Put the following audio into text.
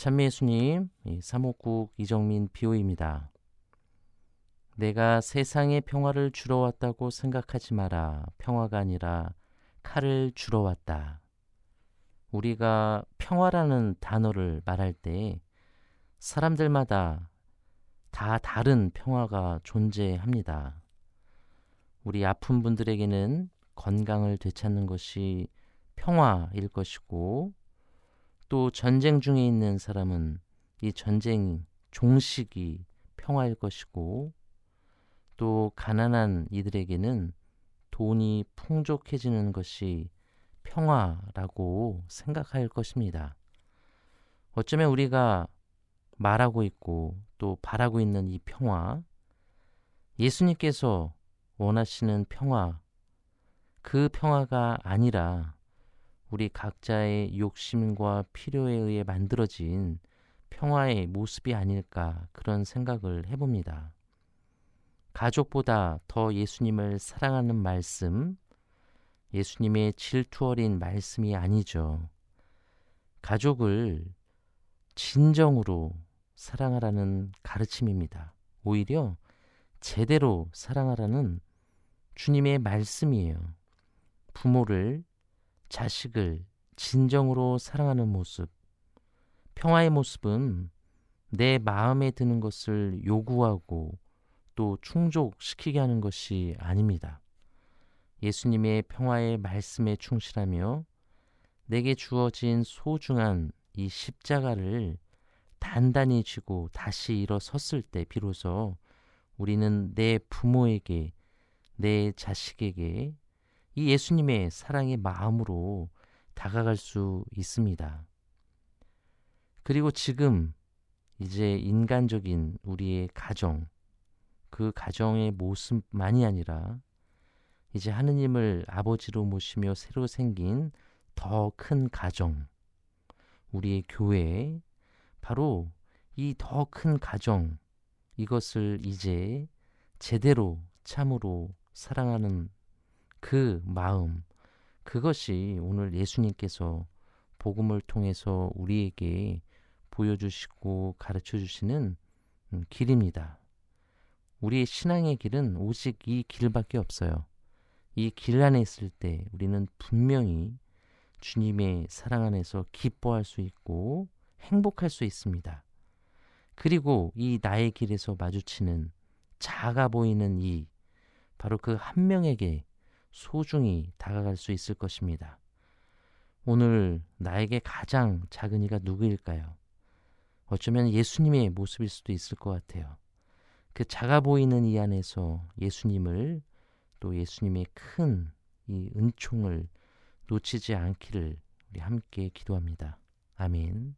찬미 예수님, 사목국 이정민 비오입니다. 내가 세상의 평화를 주러 왔다고 생각하지 마라. 평화가 아니라 칼을 주러 왔다. 우리가 평화라는 단어를 말할 때 사람들마다 다 다른 평화가 존재합니다. 우리 아픈 분들에게는 건강을 되찾는 것이 평화일 것이고 또 전쟁 중에 있는 사람은 이 전쟁 종식이 평화일 것이고 또 가난한 이들에게는 돈이 풍족해지는 것이 평화라고 생각할 것입니다. 어쩌면 우리가 말하고 있고 또 바라고 있는 이 평화, 예수님께서 원하시는 평화, 그 평화가 아니라 우리 각자의 욕심과 필요에 의해 만들어진 평화의 모습이 아닐까 그런 생각을 해봅니다. 가족보다 더 예수님을 사랑하는 말씀, 예수님의 질투 어린 말씀이 아니죠. 가족을 진정으로 사랑하라는 가르침입니다. 오히려 제대로 사랑하라는 주님의 말씀이에요. 부모를, 자식을 진정으로 사랑하는 모습. 평화의 모습은 내 마음에 드는 것을 요구하고 또 충족시키게 하는 것이 아닙니다. 예수님의 평화의 말씀에 충실하며 내게 주어진 소중한 이 십자가를 단단히 쥐고 다시 일어섰을 때 비로소 우리는 내 부모에게, 내 자식에게 이 예수님의 사랑의 마음으로 다가갈 수 있습니다. 그리고 지금 이제 인간적인 우리의 가정, 그 가정의 모습만이 아니라 이제 하느님을 아버지로 모시며 새로 생긴 더 큰 가정, 우리의 교회, 바로 이 더 큰 가정, 이것을 이제 제대로 참으로 사랑하는 그 마음, 그것이 오늘 예수님께서 복음을 통해서 우리에게 보여주시고 가르쳐 주시는 음, 길입니다. 우리의 신앙의 길은 오직 이 길밖에 없어요. 이 길 안에 있을 때 우리는 분명히 주님의 사랑 안에서 기뻐할 수 있고 행복할 수 있습니다. 그리고 이 나의 길에서 마주치는 작아 보이는 이 바로 그 한 명에게 소중히 다가갈 수 있을 것입니다. 오늘 나에게 가장 작은 이가 누구일까요? 어쩌면 예수님의 모습일 수도 있을 것 같아요. 그 작아 보이는 이 안에서 예수님을 또 예수님의 큰 이 은총을 놓치지 않기를 우리 함께 기도합니다. 아멘.